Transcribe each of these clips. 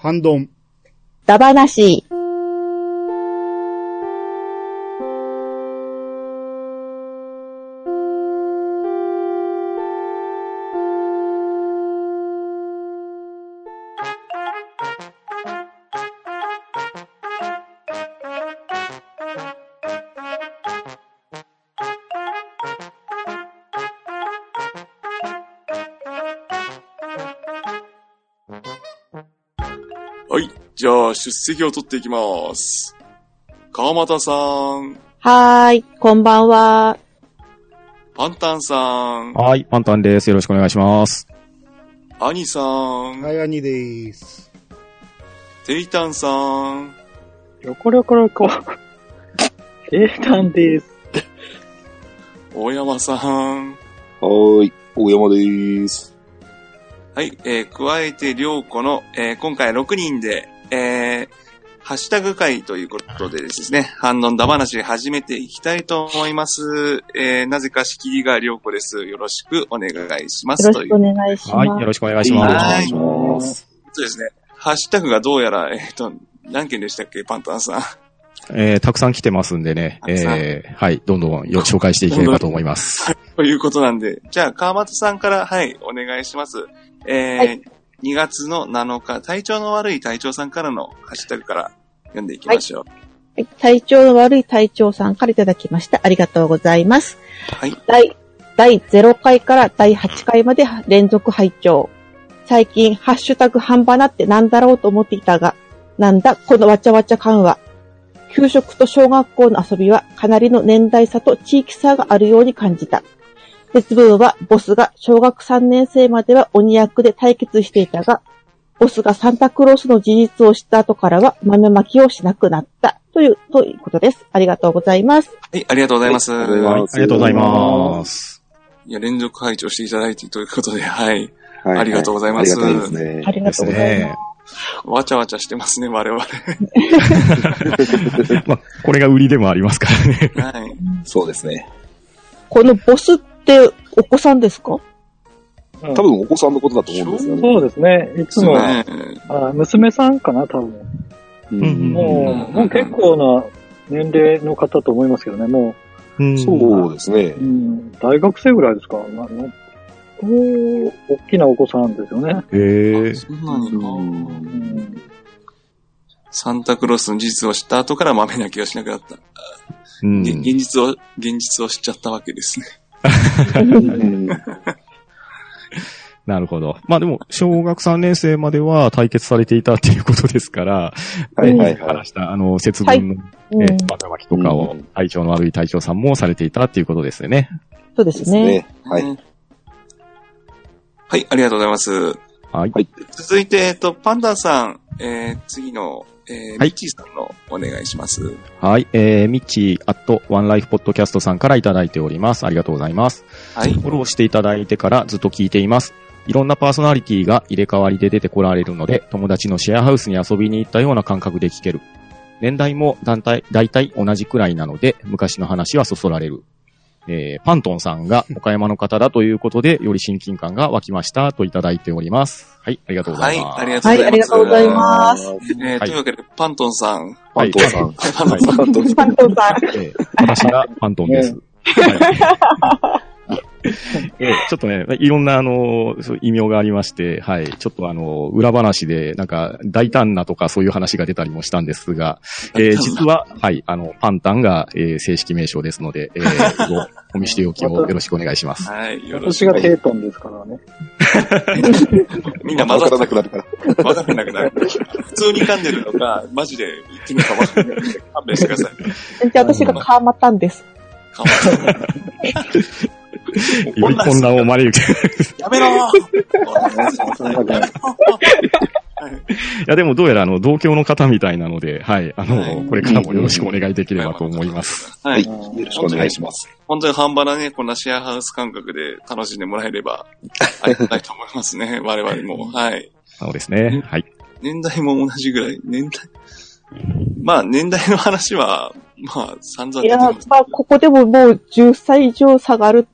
反論。だばなし。出席を取っていきます。川又さん、はーい、こんばんは。パンタンさん、はい、パンタンです。よろしくお願いします。アニさん、はい、兄です。テイタンさん、よこよこよこ。えーたんです。大山さん、はーい、大山でーす。はい。えー、加えて、りょうこの、えー、今回6人で、えー、ハッシュタグ会ということでですね、反論だ話始めていきたいと思います。えー、なぜか仕切りがりょうこです。よろしくお願いします。よろしくお願いします。はい、よろしくお願いしまはいす。お願いします。ことですね。ハッシュタグがどうやら、えっ、と、何件でしたっけ、パンタンさん。えー、たくさん来てますんでね、たくさんえー、はい、どんどんよ紹介していければと思います。ということなんで、じゃあ、川松さんから、はい、お願いします。えーはい2月の7日、体調の悪い隊長さんからのハッシュタグから読んでいきましょう。はい体調の悪い隊長さんからいただきました。ありがとうございます。はい。第、第0回から第8回まで連続拝聴。最近、ハッシュタグ半端なってなんだろうと思っていたが、なんだ、このわちゃわちゃ感は。給食と小学校の遊びはかなりの年代差と地域差があるように感じた。節分はボスが小学3年生までは鬼役で対決していたが、ボスがサンタクロースの事実を知った後からは豆まきをしなくなった。という、ということです。ありがとうございます。はい、ありがとうございます。はいはい、ありがとうございます。いや、連続拝聴していただいてということで、はい。はいありがとうございますありがたいですねあ。りがとうございます。ね。わちゃわちゃしてますね、我々。まあ、これが売りでもありますからね。はい。そうですね。このボスってお子さんですか？多多分お子さんのことだと思うんですよね。そうですね。いつも、ね。あ娘さんかな、多分。うんうんもう、もう結構な年齢の方と思いますけどね。もうんそうですねう、う。ん、大学生ぐらいですか？まあのお大きなお子さんですよね。えー、そんなんやなうん、サンタクロースの事実を知った後から豆なきをしなくなった。うんげ現実を、現実を知っちゃったわけですね。う んなるほど。まあでも、小学3年生までは対決されていたっていうことですから、はいはいは話した、あの、節分の、うんね、バカ巻きとかをうん、体調の悪い隊長さんもされていたっていうことですよね。そうですすね。ね。はい。うんはい、ありがとうございます。はい。はい。続いて、えっと、パンダさん、えー、次の、えー、はいミッチーさんのお願いします。はい。えー、ミッチー、アット、ワンライフポッドキャストさんからいただいております。ありがとうございます。はい。フォローしていただいてからずっと聞いています。いろんなパーソナリティが入れ替わりで出てこられるので、友達のシェアハウスに遊びに行ったような感覚で聞ける。年代も団体、大体同じくらいなので、昔の話はそそられる。えー、パントンさんが岡山の方だということで、より親近感が湧きましたといただいております。はい、ありがとうござはいい、ます。ありがとうはい、ありございます。がとうございます。えーはいというわけで、パントンさん。パントンさん。はいパントンさん。パントンさん。パントンさん。えー私がパントンです。はいえーちょっとね、いろんなあの、そう異名がありまして、はい。ちょっとあの、裏話で、なんか、大胆なとかそういう話が出たりもしたんですが、えー実は、はい、あの、パンタンが、えー正式名称ですので、えー、ごお見知りおきをよろしくお願いします。はい、よろしく。私がテートンですからね。みんな混わからざってなくなるから。わからなくなる。普通に噛んでるのか、マジで言ってるのかわからないので、勘弁してください。じゃあ私がカーマタンです。かわいより混乱を招いて。いやめろそんな感じや、でもどうやらあの、同郷の方みたいなので、はい、あの、はいこれからもよろしくお願いできればと思います。ははいい。。よろしくお願いします。本当に半端なね、こんなシェアハウス感覚で楽しんでもらえれば、ありがたいと思いますね、我々も。はい。そうですね。はい。年代も同じぐらい。年代？まあ、年代の話は、まあ、散々いや、出てます。まあ、ここでももう10歳以上差がある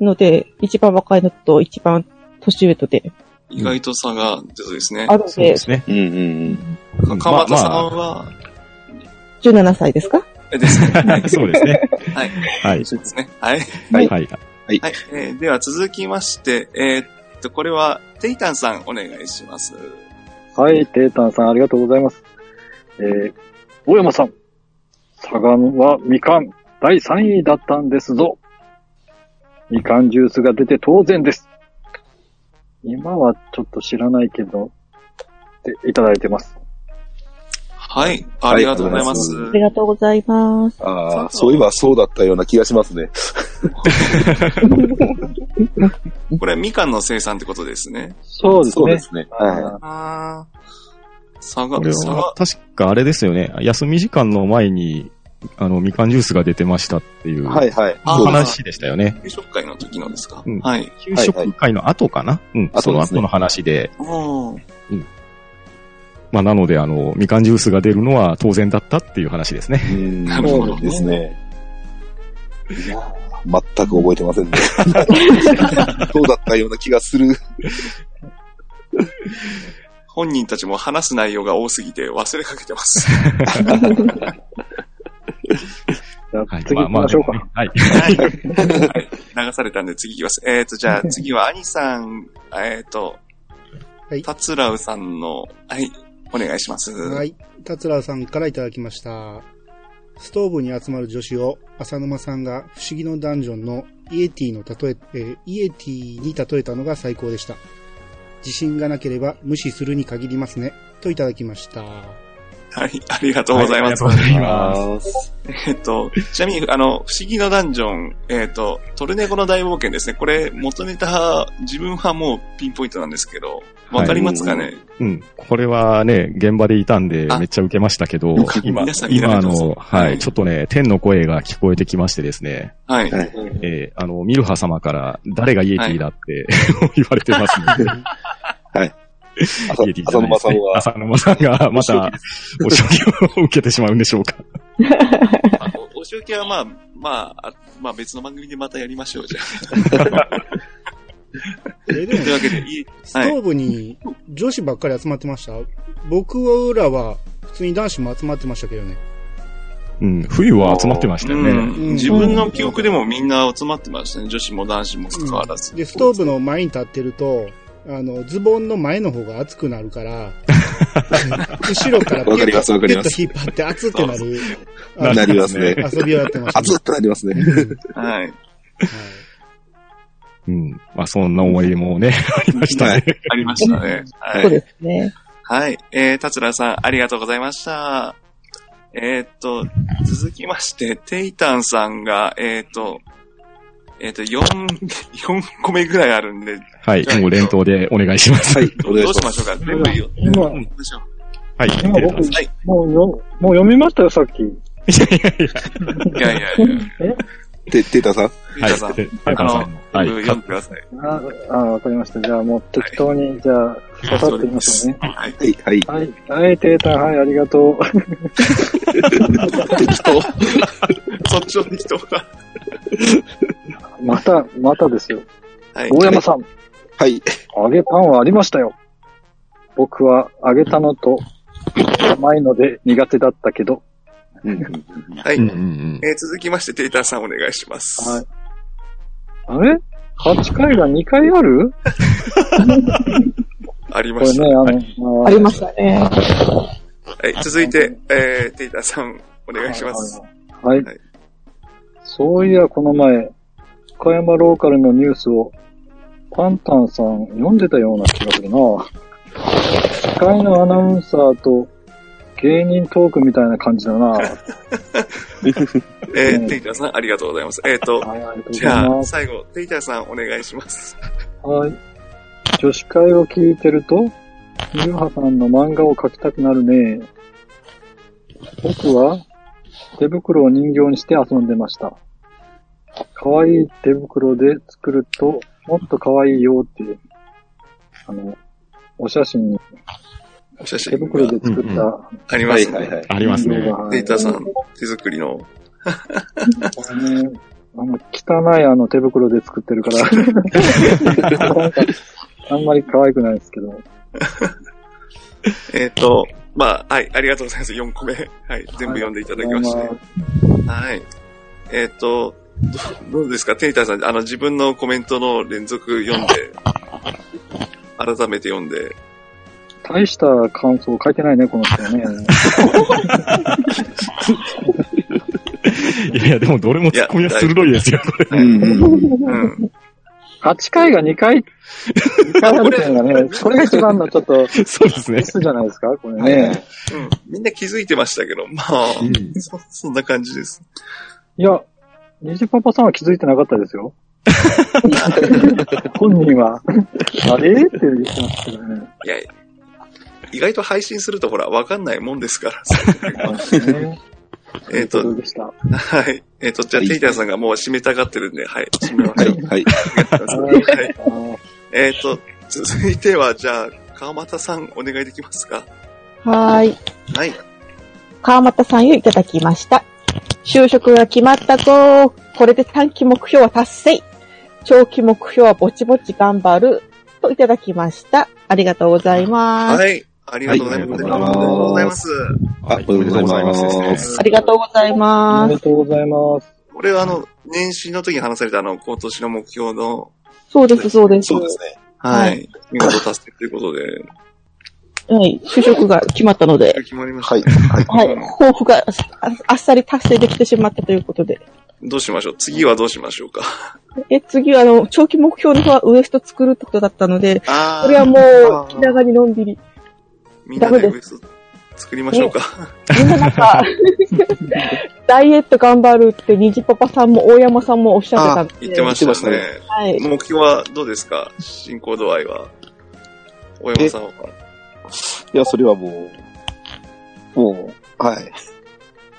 ので、一番若いのと一番年上とで、意外と差が出そうですね。あるんで、そうですね。うんうんうん。か川端さんは、17歳ですか？えですね。はい。そうですね。はい。はい。そうですね。はい。はいはい。はい。えーでは続きまして、えーっと、これは、テイタンさんお願いします。はい、テータンさんありがとうございます。えー、大山さん。佐賀はみかん第3位だったんですぞ。みかんジュースが出て当然です。今はちょっと知らないけど、っていただいてます。はい。ありがとうございます。ありがとうございます。ああ、そういえばそうだったような気がしますね。これ、みかんの生産ってことですね。そうですね。そうですね。はああ。佐賀、これ佐賀は、、確かあれですよね。休み時間の前に、あの、みかんジュースが出てましたっていうい。はいはい。話でしたよね。給食会の時のですか、うんはい。給食会の後かな、うん。後ですねその後の話で。おーまあ、なので、あの、みかんジュースが出るのは当然だったっていう話ですね。うんなるほどそうですね。いやー全く覚えてませんね。そうだったような気がする。本人たちも話す内容が多すぎて忘れかけてます。はい。次行きましょうか。まあはい。はい。流されたんで次行きます。えっ、と、じゃあ次は兄さん、えっ、と、はいタツラウさんの、はい、お願いします。はい。タツラーさんからいただきました。ストーブに集まる女子を浅沼さんが不思議のダンジョンのイエティの例え、えーイエティに例えたのが最高でした。自信がなければ無視するに限りますね。といただきました。はい、ありがとうございます。はありがとうございます。えっと、ちなみに、あの、不思議のダンジョン、えっと、トルネコの大冒険ですね。これ、元ネタ、自分はもうピンポイントなんですけど、わかりますかね、うん。これはね、現場でいたんであ、めっちゃ受けましたけど、今今あの、はい、ちょっとね、天の声が聞こえてきましてですね、はい。はい。えーあの、ミルハ様から、誰がイエティだって、言われてますので、浅イエティじゃ浅沼さんは、浅沼さんが、また、お仕置きを受けてしまうんでしょうか。おお仕置きはまあ、まあ、あまあ別の番組でまたやりましょう、じゃえーであ。というも、わけで、ストーブに女子ばっかり集まってました？僕らは普通に男子も集まってましたけどね。うん、冬は集まってましたよね。うん自分の記憶でもみんな集まってましたね。女子も男子も関わらず。で、ストーブの前に立ってると、あの、ズボンの前の方が熱くなるから、後ろからピュわかりますわかりますッと引っ張って熱ってなる、なりますね。遊びをやってました、熱ってなりますね。はい。はいうん。まあ、そんな思い出もね、ありましたね。ありましたね。はい。そうですね。はい。えー、達郎さん、ありがとうございました。えーっと、続きまして、テイタンさんが、えーっと、えーっと、4、4個目ぐらいあるんで、はい。もう連投でお願いします。はい、お願いしまどうしますしょうか全部よ、今、どうしよはい。今僕はい、もうよ、もう読みましたよ、さっき。いやいやいや。う。いやいやいや、て、テータさんテイタンさん、はい。あの、はい。読んでください。あ、あわかりました。じゃあもう適当に、じゃあ、ささっと言いましょうね。はい。はい、はい。はい。はい、テータはい、ありがとう。適当。そっちの人が。また、またですよ。はい。大山さん、はい。揚げパンはありましたよ。僕は揚げたのと甘いので苦手だったけど。うんはい。うんうんうん。えー続きまして、テイタンさんお願いします。はい。あれ ?8 回が2回ある？ありました。これね、あの、ありましたね。はい。続いて、えー、テイタンさんお願いします。はい。はいそういや、この前、岡山ローカルのニュースを、パンタンさん読んでたような気がするな司会のアナウンサーと芸人トークみたいな感じだなはい、えー、テイタンさんありがとうございます。えっ、と、ありがとじゃあ。最後、テイタンさんお願いします。はい。女子会を聞いてると、ゆうはさんの漫画を描きたくなるね。僕は手袋を人形にして遊んでました。可愛い手袋で作るともっと可愛いよっていう、あの、お写真にお写手真袋でが作ったありますね。はいはいはい。ありますね。人テイタンさんこ、手作りの。れ ねあの、汚いあの手袋で作ってるから。あんまり可愛くないですけど。えっ、と、まあ、はい、ありがとうございます。4個目。はい、全部読んでいただきまして。はい。えっ、と、どどうですかテイターさん、あの、自分のコメントの連続読んで、改めて読んで、大した感想書いてないね、この人はね。い やいや、でもどれも突っ込みは鋭いですよ、これ。うんうん。うん。8回が2回、2回あるっていうのがね、これが一番のちょっとそうですねミ。スじゃないですか、これね。ねうん。みんな気づいてましたけど、まあ、うんそ、そんな感じです。いや、ニジパパさんは気づいてなかったですよ。本人は、あれ？って言ってますけどね。いや、意外と配信するとほら、わかんないもんですから。ねえっと。はい。えっ、と、じゃあ、はいテイターさんがもう締めたがってるんで、はい。締めましょう。はい、はい。えっ、と、続いては、じゃあ、川又さん、お願いできますか？はーい。はい。川又さんよりいただきました。就職が決まったぞこれで短期目標は達成長期目標はぼちぼち頑張るといただきました。ありがとうございます。はい。ありがとうございます。はいありがとうございます。あ、おめでとうございます。ありがとうございおめでます。とうございます。これは、あの、年始の時に話された、あの、今年の目標の、そうです、そうです。そうですね。は。はい見事達成ということで、はい。就職が決まったので、決まりました。はい、はい。はい。抱負がああっさり達成できてしまったということで。どうしましょう？次はどうしましょうか？え、次は、あの、長期目標の方はウエスト作るってことだったので、あこれはもう、気長にのんびり。みんなでダメウエスト作りましょうか？みんななんか、ダイエット頑張るって、にじパパさんも大山さんもおっしゃってたんで。言ってましたね。はい。目標はどうですか？進行度合いは？大山さんは。いや、それはもう、もう、はい。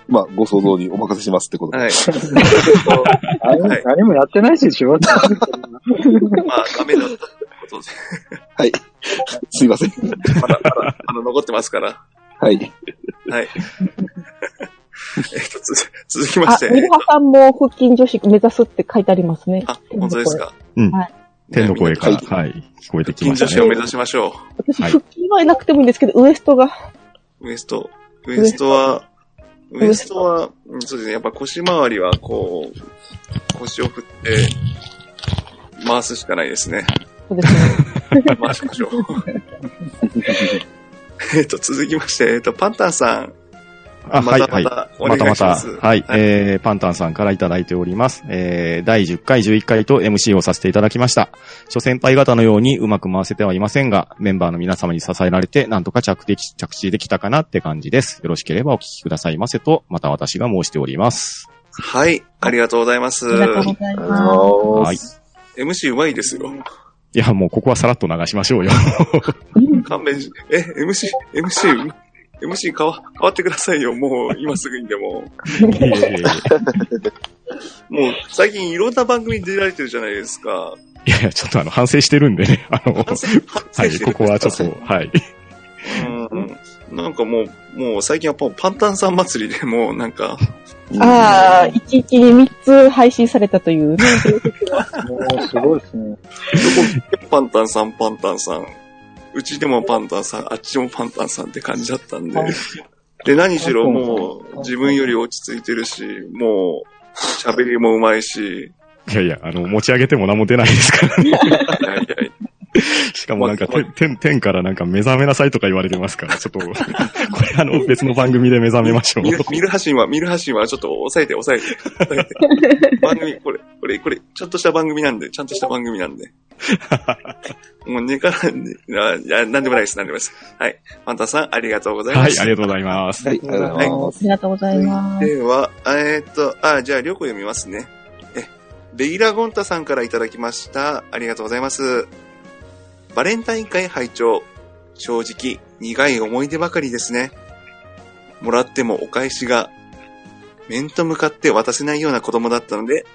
まあ、ご想像にお任せしますってことで。はい。何もはい何もやってないし、仕事。まあ、ダメだったってことで。はい。すいません。まだ、まだ、あの、残ってますから。はい。はい。えっと、つ続きまし、て。あミルハさんも腹筋女子目指すって書いてありますね。あ、本当ですか？うんはい天の声から、ははい、聞こえてき金ましたね。女子を目指しましょ私、はい腹筋はなくてもいいんですけど、ウエストが。う。ウエスト。ウエストは、ウエストは、うんそうですね。やっぱ腰回りは、こう、腰を振って、回すしかないですね。そうですね。回しましょう。えっと、続きまして、えっと、パンタンさん。あ、はい、はい。またまた。はい、えー、パンタンさんからいただいております。えー、第10回、11回と MC をさせていただきました。諸先輩方のようにうまく回せてはいませんが、メンバーの皆様に支えられて、なんとか着でき着地できたかなって感じです。よろしければお聞きくださいませと、また私が申しております。はい、ありがとうございます。ありがとうございまございはい。MC うまいですよ。いや、もうここはさらっと流しましょうよ。勘弁し、え、MC、MC、MC 変わ、変わってくださいよ。もう、今すぐにでも。もう、最近いろんな番組に出られてるじゃないですか。えいやいや、ちょっとあの、反省してるんでね。あの、反省、反はい、省してるここはちょっと、はい。うん。なんかもう、もう最近はパパンタンさん祭りでもうなんか、す。ああ、1日に3つ配信されたというね。もうすごいですね。パンタンさん、パンタンさん。うちでもパンタンさん、あっちもパンタンさんって感じだったんで。で、何しろもう、自分より落ち着いてるし、もう、喋りもうまいし、いやいや、あの、持ち上げても何も出ないですから。いやいやいや しかもなんか、て天、天からなんか目覚めなさいとか言われてますから、ちょっと、これあの、別の番組で目覚めましょう見。る、見る発信は、見る発信はちょっと抑えて、抑えて。抑えて番組、これ、これ、これ、ちゃんとした番組なんで、ちゃんとした番組なんで。もう寝から、ね、あいや、なんでもないです、なんでもないです。はい。パンタンさん、ありがとうございはい、ます。ありがとうございます。はい、ありがとうございます。ありがとうございます。では、えーっと、あ、じゃあ、りょうこ読みますね。え、ベイラゴンタさんからいただきました。ありがとうございます。バレンタイン会拝聴正直、苦い思い出ばかりですね。もらってもお返しが、面と向かって渡せないような子供だったので、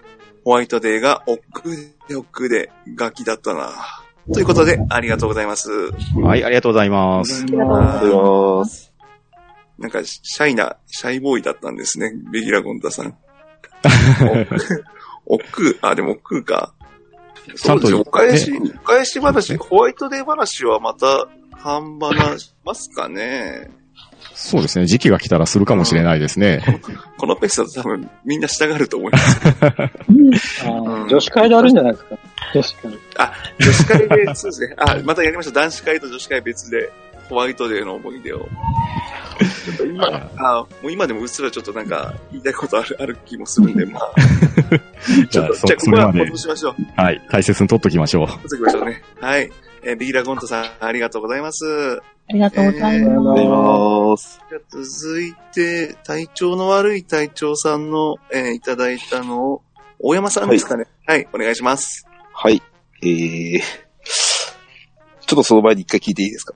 ホワイトデーが億劫で億劫でガキだったな。ということで、ありがとうございます。はい、ありがとうございます。ありがとうございます。なんか、シャイな、シャイボーイだったんですね、ベギラゴンタさん。億劫、あ、でも億劫か。そうですよ。おちゃんと返し、お返し話、ホワイトデー話はまた、半ばなしますかね。そうですね。時期が来たらするかもしれないですね。このペースだと多分みんな従うと思います。女子会であるんじゃないですか？女子会。女子会で、そうですね。あ、またやりました。男子会と女子会別で、ホワイトデーの思い出を。ちょっと今、あ、もう今でもうっすらちょっとなんか言いたいことある、ある気もするんで、まあ。ちょっと、じゃあそじゃあここは戻しましょう。はい。大切に取っときましょう。戻してきましょうね。はい。えービーラゴントさん、ありがとうございます。ありがとうございえーます。ありがとうございます。じゃあ続いて、体調の悪い隊長さんの、えーいただいたのを、大山さんですかね。はい、お願いします。はい。えー、ちょっとその前に一回聞いていいですか？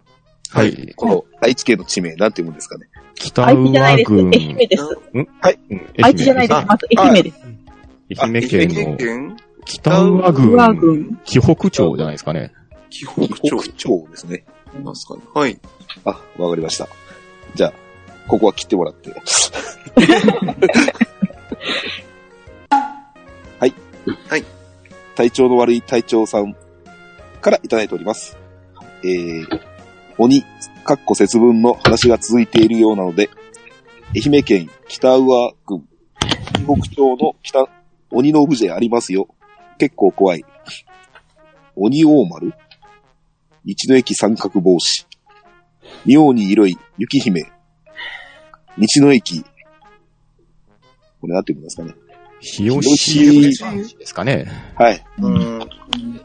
はい。この愛知県の地名、なんて読むんですかね？北愛知じゃないです。浦郡。愛媛です。うん。愛知じゃないです。あまず愛媛です。愛媛県。の県北浦浦郡、郡。紀北町じゃないですかね。紀北町ですね。なんですかね。はい。あ、わかりました。じゃあ、ここは切ってもらって。はい。はい。体調の悪い隊長さんからいただいております。えー、鬼、かっこ節分の話が続いているようなので、愛媛県北宇和郡、紀北町の北、鬼のオブジェありますよ。結構怖い。鬼大丸？道の駅三角帽子。妙に色い雪姫。道の駅。これなんて言うんですかね。日吉ですかね。はい。うん。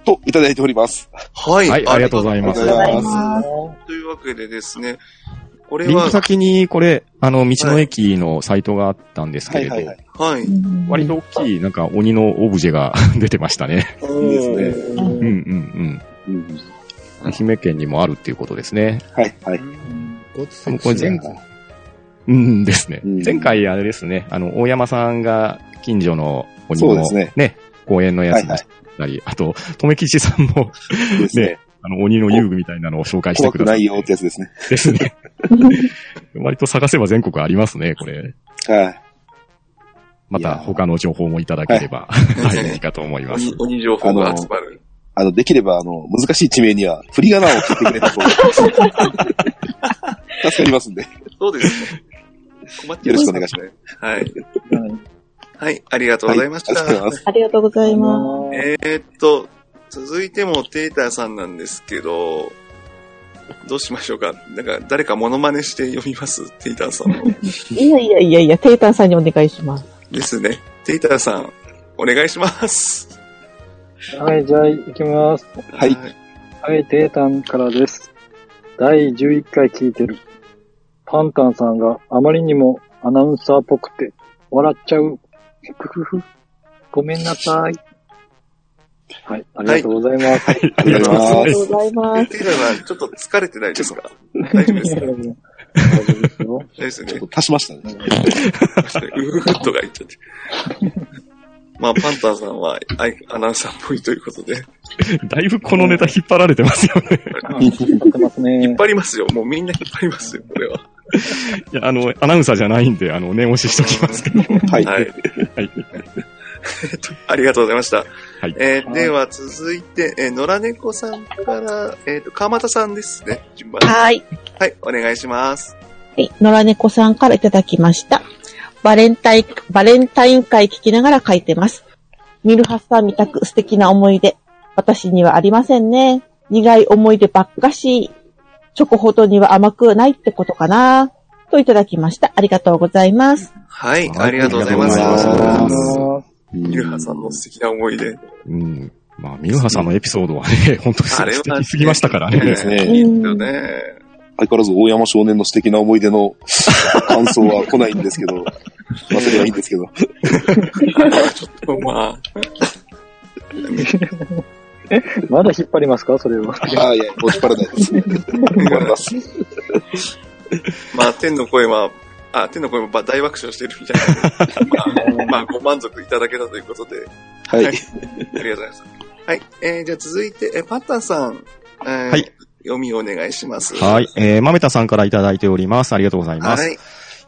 と、いただいております。はい。はいありがとうございますありがとうございうございまますというわけでですね、これはリンク、先にこれ、あの、道の駅のサイトがあったんですす。けれど、はいはいはい。はい。割と大きい、なんか鬼のオブジェが 出てましたね。おいいですねーうんうんうん。うん。愛媛県にもあるっていうことですね。はいはい。ごつこれ全部。うんですね。うん前回あれですね、あの、大山さんが近所の鬼のそうですねね、公園のやつはいはい出したり、あと、とめきちさんもねね。あの、鬼の遊具みたいなのを紹介して怖くないください。よってやつですね。ですね。割と探せば全国ありますね、これ。はい。また他の情報もいただければ、はい、いいかと思います鬼。鬼情報が集まる。あの、できれば、あの、難しい地名には、振り仮名を切ってくれた方が、助かりますんで。よそうですね。困っちゃろしくお願いします。ます。はい。はいはい、ありがとうございました。はありがとうございます。ありがとうございます。えーっと、続いてもテーターさんなんですけど、どうしましょうか？なんか、誰かモノマネして読みます？テーターさんの。いやいやいやいや、テータンさんにお願いします。ですね。テーターさん、お願いします。はい、じゃあ行きます。はい。はい、テータンからです。第11回聞いてる。パンタンさんがあまりにもアナウンサーっぽくて、笑っちゃう。ふふふ。ごめんなさい。はい、ありがとうございます。ありがとうございあります。がとうございます。ちょっと疲れてないですか？大丈夫ですか？大丈夫ですよ。大丈夫ですねちょっ。と足しましたね。うふっとが言っちゃって。まあ、パンタンさんはアイアナウンサーっぽいということで、だいぶこのネタ引っ張られてますよね。引っ張ってますね。引っ張りますよ。もうみんな引っ張りますよ、これは。いや、あの、アナウンサーじゃないんで、あの、念押ししときますけど。はい。はい。はい。ありがとうございました。はいはいえーでは続いて、えー、野良猫さんから、えっ、と、川又さんですね。順番に。はい。はい、お願いします。はい。野良猫さんからいただきました。バレンタイン、バレンタイン会聞きながら書いてます。ミルハスさんみたく素敵な思い出。私にはありませんね。苦い思い出ばっかし。チョコほどには甘くないってことかな。といただきました。ありがとうございます。はい、はいありがとうございます。ありがとうございますあミルハさんの素敵な思い出。うん。まあ、ミルハさんのエピソードはね、本当に素あれは敵すぎましたからね。ですね。いいですよね。相変わらず大山少年の素敵な思い出の感想は来ないんですけど、まあそれはいいんですけど。ちょっとまあ、ー まだ引っ張りますか？それは。ああ、いや、もう引っ張らないです。引っ張ります。まあ、天の声は、あ、天の声もまあ大爆笑してるみたいな。まあ、まあ、ご満足いただけたということで、はい。はいありがとうございます。はい。えー、じゃあ続いて、え、パッタンさん、えーはい読みをお願いします。はい。えー、まめたさんからいただいております。ありがとうございます。はい。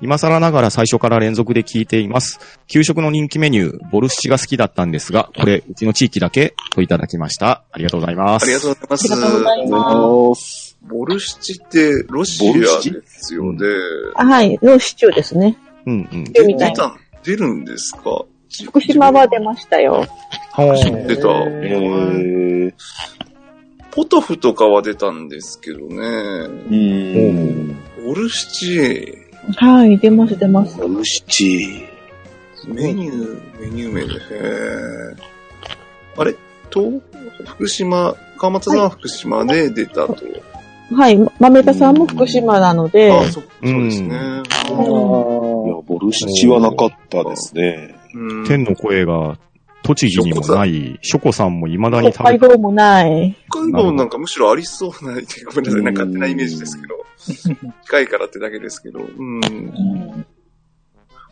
今更ながら最初から連続で聞いています。給食の人気メニュー、ボルシチが好きだったんですが、これ、うちの地域だけといただきました。ありがとうございます。ありがとうございます。ありがとうございます。ボルシチってロシアですよね。はい、のシチューですね。うんうん。出た、出るんですか？福島は出ましたよ。初めて出た。えー、ポトフとかは出たんですけどね。うーん。ボルシチ、はい、出ます出ます。ボルシチ。メニュー、メニュー名で。へーあれ？と、福島、川松さんは福島で出たと。はい、豆田さんも福島なので、あ、そ、そうですね。いや、ボルシチはなかったですね。うん天の声が、栃木にもない、ショコさんも未だに北食べて海道もない。北海道なんかむしろありそうな、ごめんなさい、なんか勝手なイメージですけど。近いからってだけですけど。うん。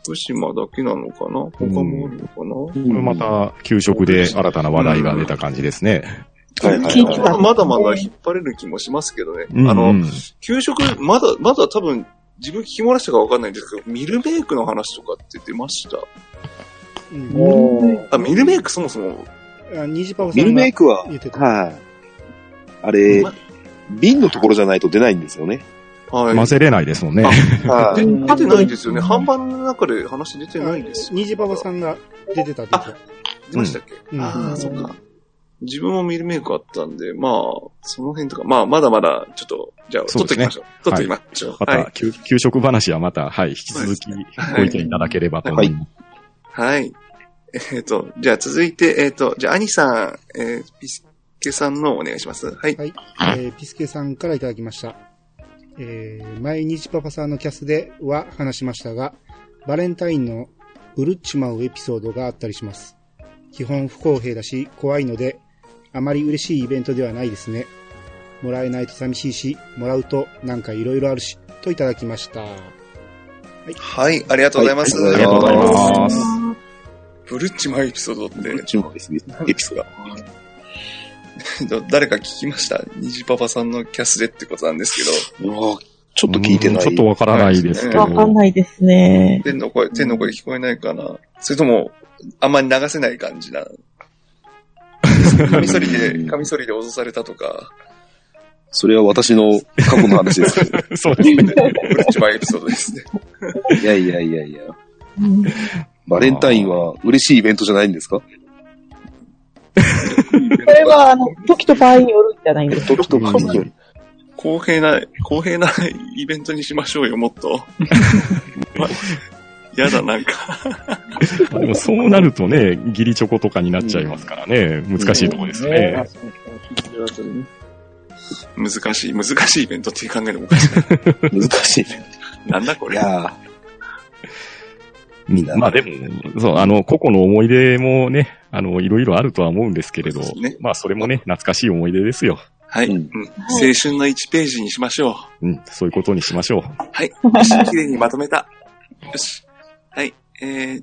福島だけなのかな？他もあるのかな、これまた、給食で新たな話題が出た感じですね。はいはいはまだまだ引っ張れる気もしますけどね。うんあの、うん給食、まだ、まだ多分、自分聞き漏らしたかわかんないんですけど、ミルメイクの話とかって出ました？うんミルメイクそもそも、あパパさミルメイクは、言ってた。はい。あれ、瓶のところじゃないと出ないんですよね。はい。混ぜれないですもんね。はい。で出てないんですよね。販売の中で話出てないんですよ。ニジパパさんが出てたって言って出ましたっけ、うんああ、そっか。自分もミルメイクあったんで、まあ、その辺とか、まあ、まだまだ、ちょっと、じゃあ、そうですね取っておきましょう。取っておきましょう。まはいた、。給給食話はまた、はい、引き続きご意見いただければと思います。はい。えっ、と、じゃあ続いて、えっ、と、じゃあ、兄さん、えー、ピスケさんのお願いします。はい。はい。えー、ピスケさんからいただきました。えー、前日パパさんのキャスでは話しましたが、バレンタインのうるっちまうエピソードがあったりします。基本不公平だし、怖いので、あまり嬉しいイベントではないですね。もらえないと寂しいし、もらうとなんか色々あるし、といただきました。はい、ありがとうございます。はいありがとうございます。ブルッチマエピソードって、注目ですね。エピソードが。ど誰か聞きました？虹パパさんのキャスでってことなんですけど、うわちょっと聞いてない。ちょっとわからないですけど。わかんないですね。天の声、天の声聞こえないかなそれとも、あんまり流せない感じな。カミソリで、カミソリで脅されたとか、それは私の過去の話ですけど。そうですね。ブルッチマエピソードですね。いやいやいやいや。うんバレンタインは嬉しいイベントじゃないんですか？これは、あの、時と場合によるんじゃないんですか。時と場合による公平な、公平なイベントにしましょうよ、もっと。ま やだ、なんか。でもそうなるとね、ギリチョコとかになっちゃいますからね、難しいところですね。難しい、難しいイベントっていう考えでもおかしい。難しいイベンなんだこト。いれ。やみんな。まあでも、そう、あの、個々の思い出もね、あの、いろいろあるとは思うんですけれど、ねまあそれもね、懐かしい思い出ですよ。はい、ううんん。青春の1ページにしましょう。うん、そういうことにしましょう。はい。よし、綺麗にまとめた。よし。はい。えー、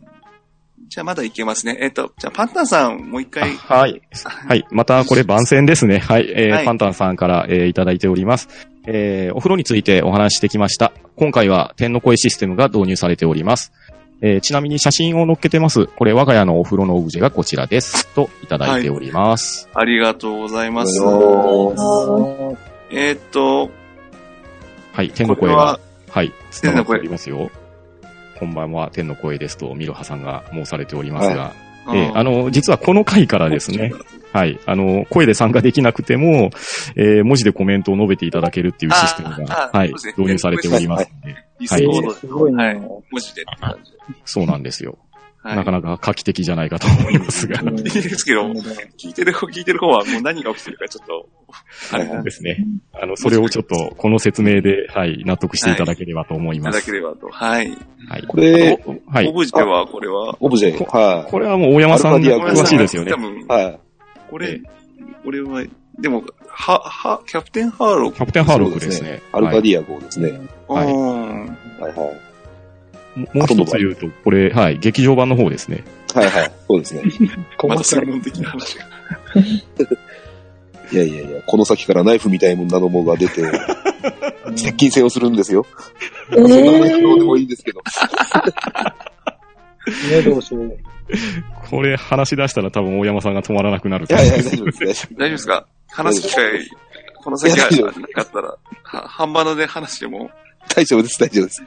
じゃあまだいけますね。えっ、と、じゃあパンタンさん、もう一回。はい。はい。またこれ番宣ですね。はい。えーはいパンタンさんから、えーいただいております。えーお風呂についてお話ししてきました。今回は天の声システムが導入されております。えーちなみに写真を載っけてます。これ我が家のお風呂のオブジェがこちらです。といただいております。ありがとうございます。あえっ、と、はい。天の声がは、、はい。伝わって天の声おりますよ。こんばんは、天の声ですと、ミロハさんが申されておりますが、えーあの、実はこの回からですね、はい。あの、声で参加できなくても、えー文字でコメントを述べていただけるっていうシステムあが、あはい、導入されておりますので、リスコードすごいな。はい。文字でって感じで。そうなんですよ。はい。なかなか画期的じゃないかと思いますが、いいですけど、聞いてる方、聞いてる方はもう何が起きてるかちょっと、あれなんでですね。あの、それをちょっと、この説明で、はい、納得していただければと思いいたます。だければと。はい。はい。これ、おはいオ。ブジェは、これは、オブジェ。はこれはもう大山さんアルカディア詳しいですよね多。分い。、はい。これ、これは、でも、は、は、キャプテンハーローキャプテンハーロックですね。アルカディア号ですね。はいうんはいはい。ももう一つ言うと、これ、はい、劇場版の方ですね。はいはい。そうですね。また専門的な話が。いやいやいや、この先からナイフみたいなものが出て、接近戦をするんですよ。えそんな話ーどうでもいいんですけど。ね、どうしよう。これ話し出したら多分大山さんが止まらなくなるいやいや、大丈夫です、大丈夫ですか？話す機会、この先いや大丈夫がなかったら、は、半端ので話しても、夫。大丈夫です、大丈夫です。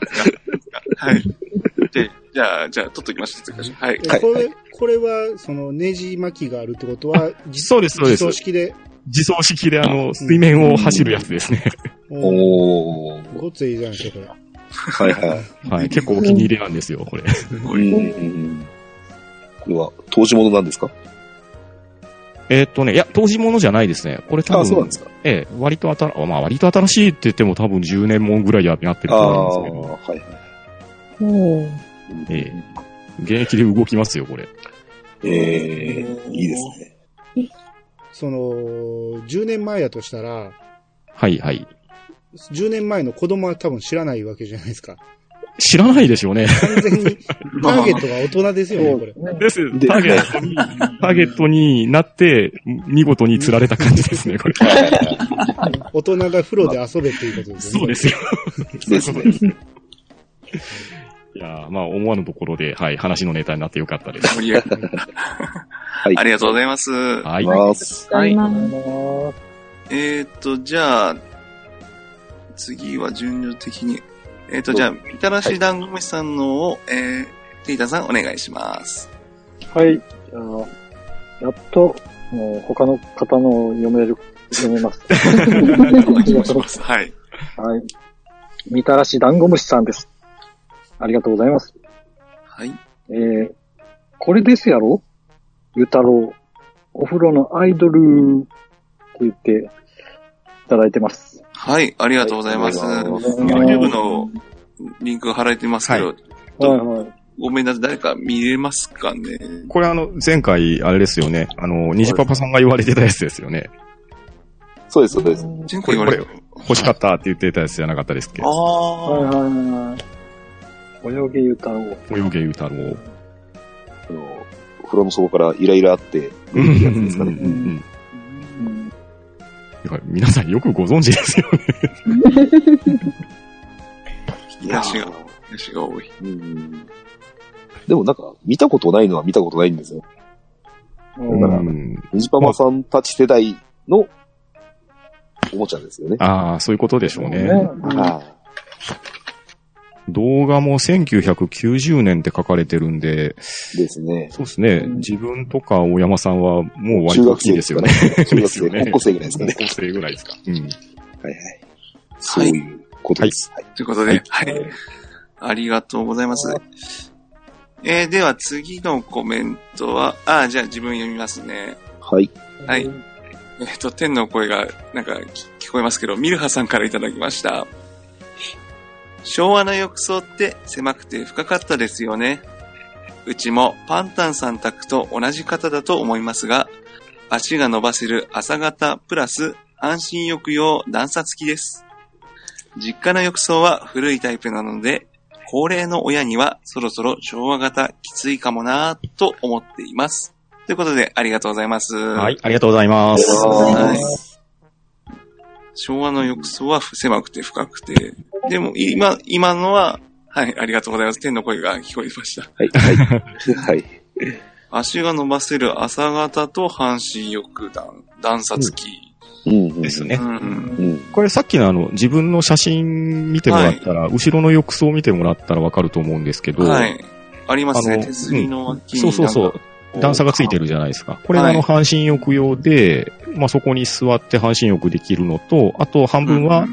はい。で、じゃあ、じゃあ、取っときましょう。はい。はいこれ、これは、その、ネジ巻きがあるってことは、自そうです、そうです自走。式で、自走式であの、水面を走るやつですね。おおー。ごっついいじゃないですか、これ。はいはい。はい。結構お気に入りなんですよ、これ。うんうんうん。これは、投資物なんですか？えーっとね、いや、当時物じゃないですね。これ多分、あ、そうなんですか。ええ、割と新、まあ割と新しいって言っても多分10年もんぐらいやってるとあ思うんですけど。あ、はいはい。うんえ現役で動きますよ、これ。ええいいですね。その、10年前やとしたら、はいはい。10年前の子供は多分知らないわけじゃないですか。知らないでしょうね。完全に、ターゲットが大人ですよね、これ。ね。です。でターゲットに、ターゲットになって、見事に釣られた感じですね、これ。大人が風呂で遊べっていうことですよね。そうですよ。ですね。いやーまあ思わぬところで、はい、話のネタになってよかったです。盛り上がるはい。ありがとうございます。はい。はいまあえーっと、じゃあ、次は順序的に。えーっと、じゃあ、みたらし団子虫さんのを、えー、テイタさんお願いします。はい。あ、やっと、もう他の方のを読める、読めます。お願いします。はい。はい。みたらし団子虫さんです。ありがとうございます。はい。えー、これですやろ？ゆたろう。お風呂のアイドルって言っていただいてます。はい、ありがとうございます。YouTube のリンク貼られてますけど、とはいはい。ごめんなさい、誰か見れますかね？これあの、前回、あれですよね。あの、虹パパさんが言われてたやつですよね。そうです、そうです。前回言われこ欲しかったって言ってたやつじゃなかったですっけ？あはいあ、はいはい。泳げゆたろう。泳げゆたろう。あの、風呂の底からイライラあって、出てやつですかね。うんうんうんうん皆さんよくご存知ですよね。いや話がー話が多い。うんでもなんか、見たことないのは見たことないんですよ。うんだからうんニジパマさんたち世代のおもちゃですよね。ああ、そういうことでしょうね。は動画も1990年って書かれてるんで、い。ですね。そうですね。うん自分とか大山さんはもう割中と大学生ですすかきいでよねね。中学生、ですよね高校生ぐらいですかね。高校生ぐらいですか。うん。はいはい。そういうことです。はい。ということで、はい。ありがとうございます。えー、では次のコメントは、あーじゃあ自分読みますね。はい。はい。えっ、と、天の声が、なんか聞聞こえますけど、ミルハさんからいただきました。昭和の浴槽って狭くて深かったですよね。うちもパンタンさん宅と同じ方だと思いますが、足が伸ばせる朝型プラス安心浴用段差付きです。実家の浴槽は古いタイプなので、高齢の親にはそろそろ昭和型きついかもなぁと思っています。ということで、ありがとうございます。はい、ありがとうございます。はい昭和の浴槽は狭くて深くて。でも、今、今のは、はい、ありがとうございます。天の声が聞こえました。はい。はい。はい。足が伸ばせる朝型と半身浴段、段差付き。ですね。これさっきのあの、自分の写真見てもらったら、後ろの浴槽見てもらったらわかると思うんですけど、はい。ありますね。手すりの脇にそうそうそう。段差がついてる。るじゃないですか。これがはいあの、半身浴用で、まあ、そこに座って半身浴できるのと、あと半分は、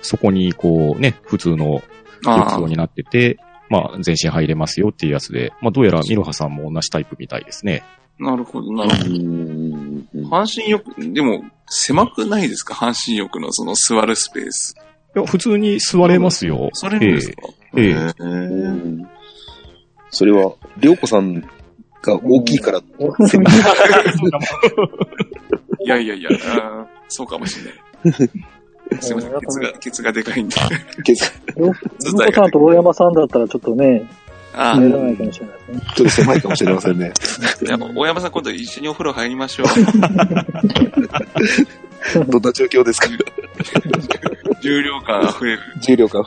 そこにこうね、普通の浴あ槽になってて、まあ、全身入れますよっていうやつで、まあ、どうやらミロハさんも同じタイプみたいですね。あ、なるほど、なるほど。半身浴、でも、狭くないですか？半身浴のその座るスペース。いや、普通に座れますよ。それですか？ええそれは、りょうこさんが大きいから、狭いいやいやいや、あーそうかもしれない。すいません、ケツが、ケツがでかいんで。けどよずこさんと大山さんだったらちょっとね、あ入らないかもしれないですね。ちょっと狭いかもしれませんね。あ、や大山さん今度一緒にお風呂入りましょう。どんな状況ですか？重量感溢れる。重量感。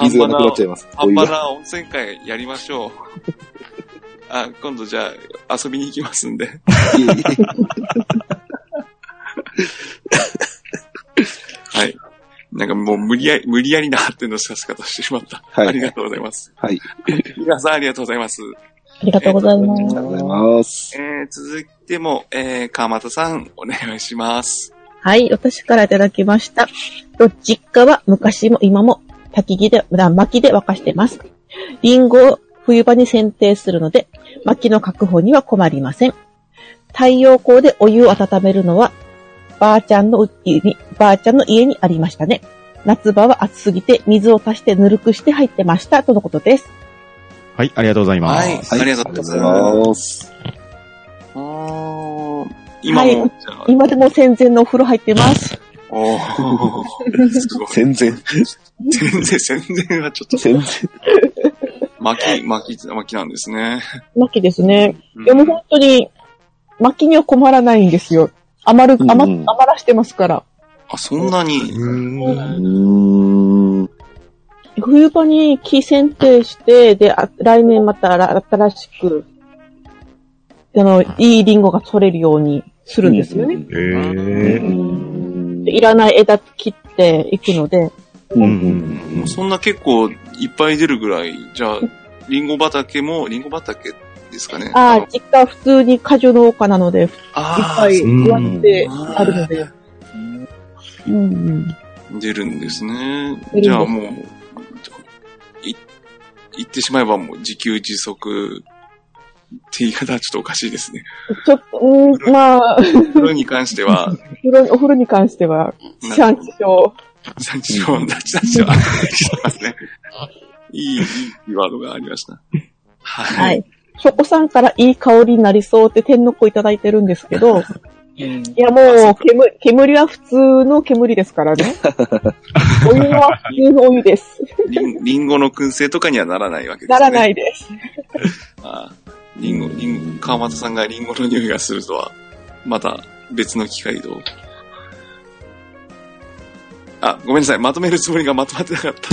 水がなくなっちゃいます。半。端な温泉会やりましょう。あ、今度じゃあ遊びに行きますんで。はい。なんかもう無理やり、無理やりな発展の仕方してしまった。はいありがとうございます。はい。皆さんありがとうございます。ありがとうございまありがとうございます。えー、続いても、えー、川又さん、お願いします。はい、私からいただきました。と実家は昔も今も焚き木で、薪で沸かしてます。リンゴを冬場に剪定するので、薪の確保には困りません。太陽光でお湯を温めるのは、ばあちゃんの家に、ばあちゃんの家にありましたね。夏場は暑すぎて水を足してぬるくして入ってました。とのことです。はい、ありがとうございます。はいはいありがとうございまます。あー今も、はい今でも戦前のお風呂入ってます。おーすごい。全然、全然、全然はちょっと、全然。巻き、巻き、巻きなんですね。薪ですね。うんでも本当に、薪には困らないんですよ。余る、うん余余らしてますから。あ、そんなに？うーん。冬場に木剪定して、で、あ来年またあ新しく、あの、いいリンゴが取れるようにするんですよね。えー。でいらない枝切っていくので、うんうんそんな結構いっぱい出るぐらい、じゃあ、リンゴ畑も、リンゴ畑ですかね。ああの、実家は普通に果樹農家なので、いっあぱいうん植わってあるので。うんうん。ー出るんですね。じゃあもう、い、言ってしまえばもう自給自足って言い方はちょっとおかしいですね。ちょっと、うん、まあ、これに関しては、風呂お風呂に関しては、地産地消。産地消、産地消、あ、してますね。いい、いいキーワードがありました。は。はいい。ショコさんからいい香りになりそうって天の子いただいてるんですけど、いやもう、煙、煙は普通の煙ですからね。お湯は普通のお湯です。リンリンゴの燻製とかにはならないわけですね。。ならないいです。あリンゴ、リンゴ、川又さんがリンゴの匂いがするとは、また別の機会と。あ、ごめんなさい。まとめるつもりがまとまってなかった。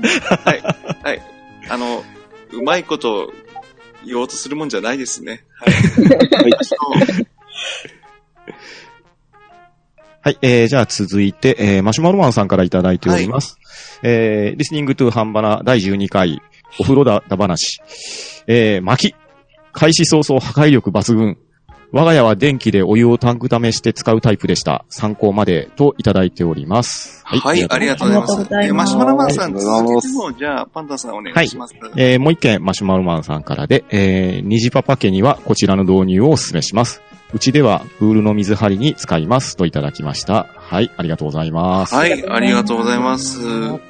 はい。はい。あの、うまいこと言おうとするもんじゃないですね。はい。はい、えー、じゃあ続いて、えー、マシュマロマンさんからいただいております。えー、リスニングトゥハンバナ第12回、お風呂だ、だ話。えー、薪。開始早々破壊力抜群。我が家は電気でお湯をタンク溜めして使うタイプでした。参考までといただいております。はい、ありがとうございます。ありがとうございますえマシュマロマンさん、続けても、じゃあ、パンダさんお願いします。えーもう一件、マシュマロマンさんからで、えー、虹パパ家にはこちらの導入をお勧めします。うちではプールの水張りに使いますといただきました。はい、ありがとうございます。はい、ありがとうございます。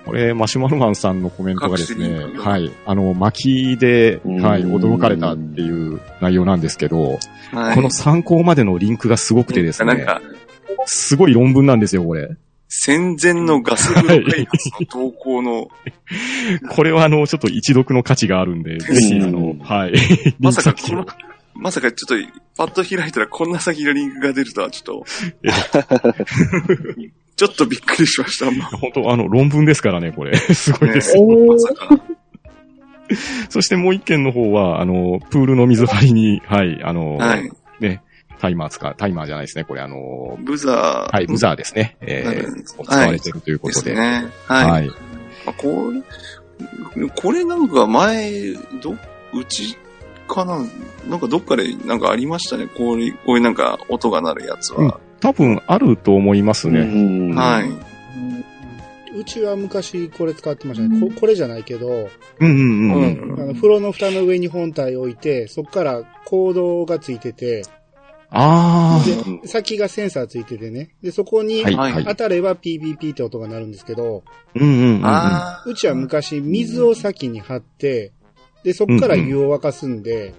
これ、マシュマロマンさんのコメントがですねはい、あの、巻きで、うんはい、驚かれたっていう内容なんですけど、はい。この参考までのリンクがすごくてですね、なんか、すごい論文なんですよ、これ。戦前のガス風呂開発の投稿の、これはあの、ちょっと一読の価値があるんで、ぜひ、あの、はい。まさかこの、まさかちょっと、パッと開いたらこんな先のリンクが出るとはちょっと、ちょっとびっくりしました。も本当あの、論文ですからね、これ。すごいです。えーうまさか。そしてもう一件の方は、あの、プールの水張りに、はい、あの、はい。ね、タイマー使う、タイマーじゃないですね、これあの、ブザー。はい、ブザーですね。えうんー、使われてるというこでとで。すね。はい。はい。あこれ、これなんか前、ど、うちかななんかどっかでなんかありましたね。こういう、こういうなんか音が鳴るやつは。多分あると思いますね。うんはい。うちは昔これ使ってましたね。ここれじゃないけど、うんうんうん。うんあの風呂の蓋の上に本体置いて、そこからコードがついてて、あで、先がセンサーついててね。で、そこに。当たれば PPP って音が鳴るんですけど、うんうんうんうん。あうちは昔水を先に張って、で、そこから湯を沸かすんで、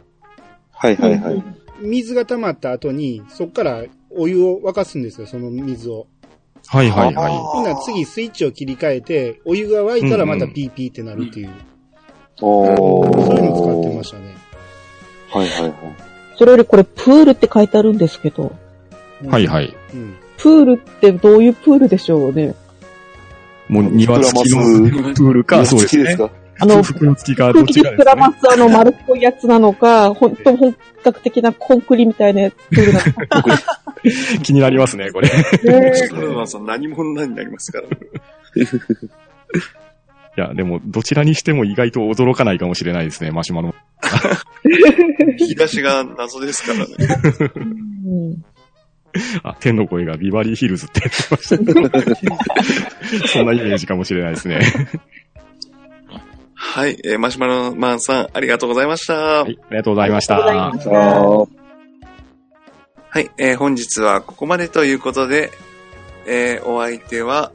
はいはいはい。水が溜まった後に、そこからお湯を沸かすんですよ、その水を。はいはいはほんなら次スイッチを切り替えて、お湯が沸いたらまたうんうん PP ってなるっていう、おー。そういうの使ってましたね。はいはいはい。それよりこれプールって書いてあるんですけど、はいはい。うん。プールってどういうプールでしょうね。もう庭付きのプールか、そうですね。好きですかあの、袋付きか、ど空っちかです気で膨らね。ますあの丸っこいやつなのか、本当本格的なコンクリみたいなプールなのか。気になりますね、これ。いね何者になりますから。や、でも、どちらにしても意外と驚かないかもしれないですね、マシュマロ。引き出しが謎ですからね。うんあ、天の声がビバリーヒルズって言ってました。そんなイメージかもしれないですね。はい、えーマシュマロマンさん、ありがとうございました。はい、ありがとうございました。はい、えー本日はここまでということで、えーお相手は、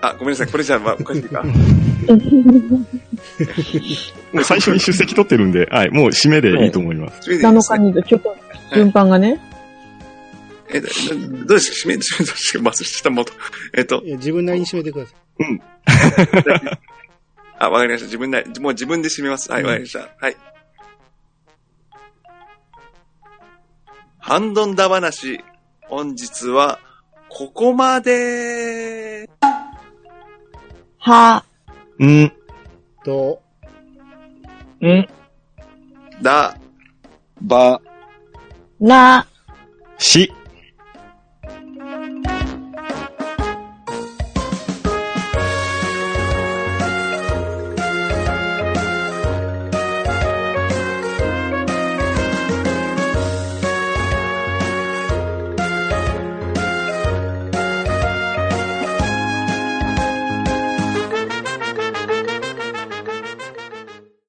あ、ごめんなさい、これじゃあ、まあ、おかしいか。も う最初に出席取ってるんで、はい、もう締めでいいと思います。7日に、ちょっと順番がね。え、どどうですか？締め、締めとして、まず下元。えっと、いや自分なりに締めてください。あ、わかりました。自分で、もう自分で締めます。はい、わかりました。はい。ハンドンダ話、本日は、ここまでは、うん、と、うん。だ、ば、な、し、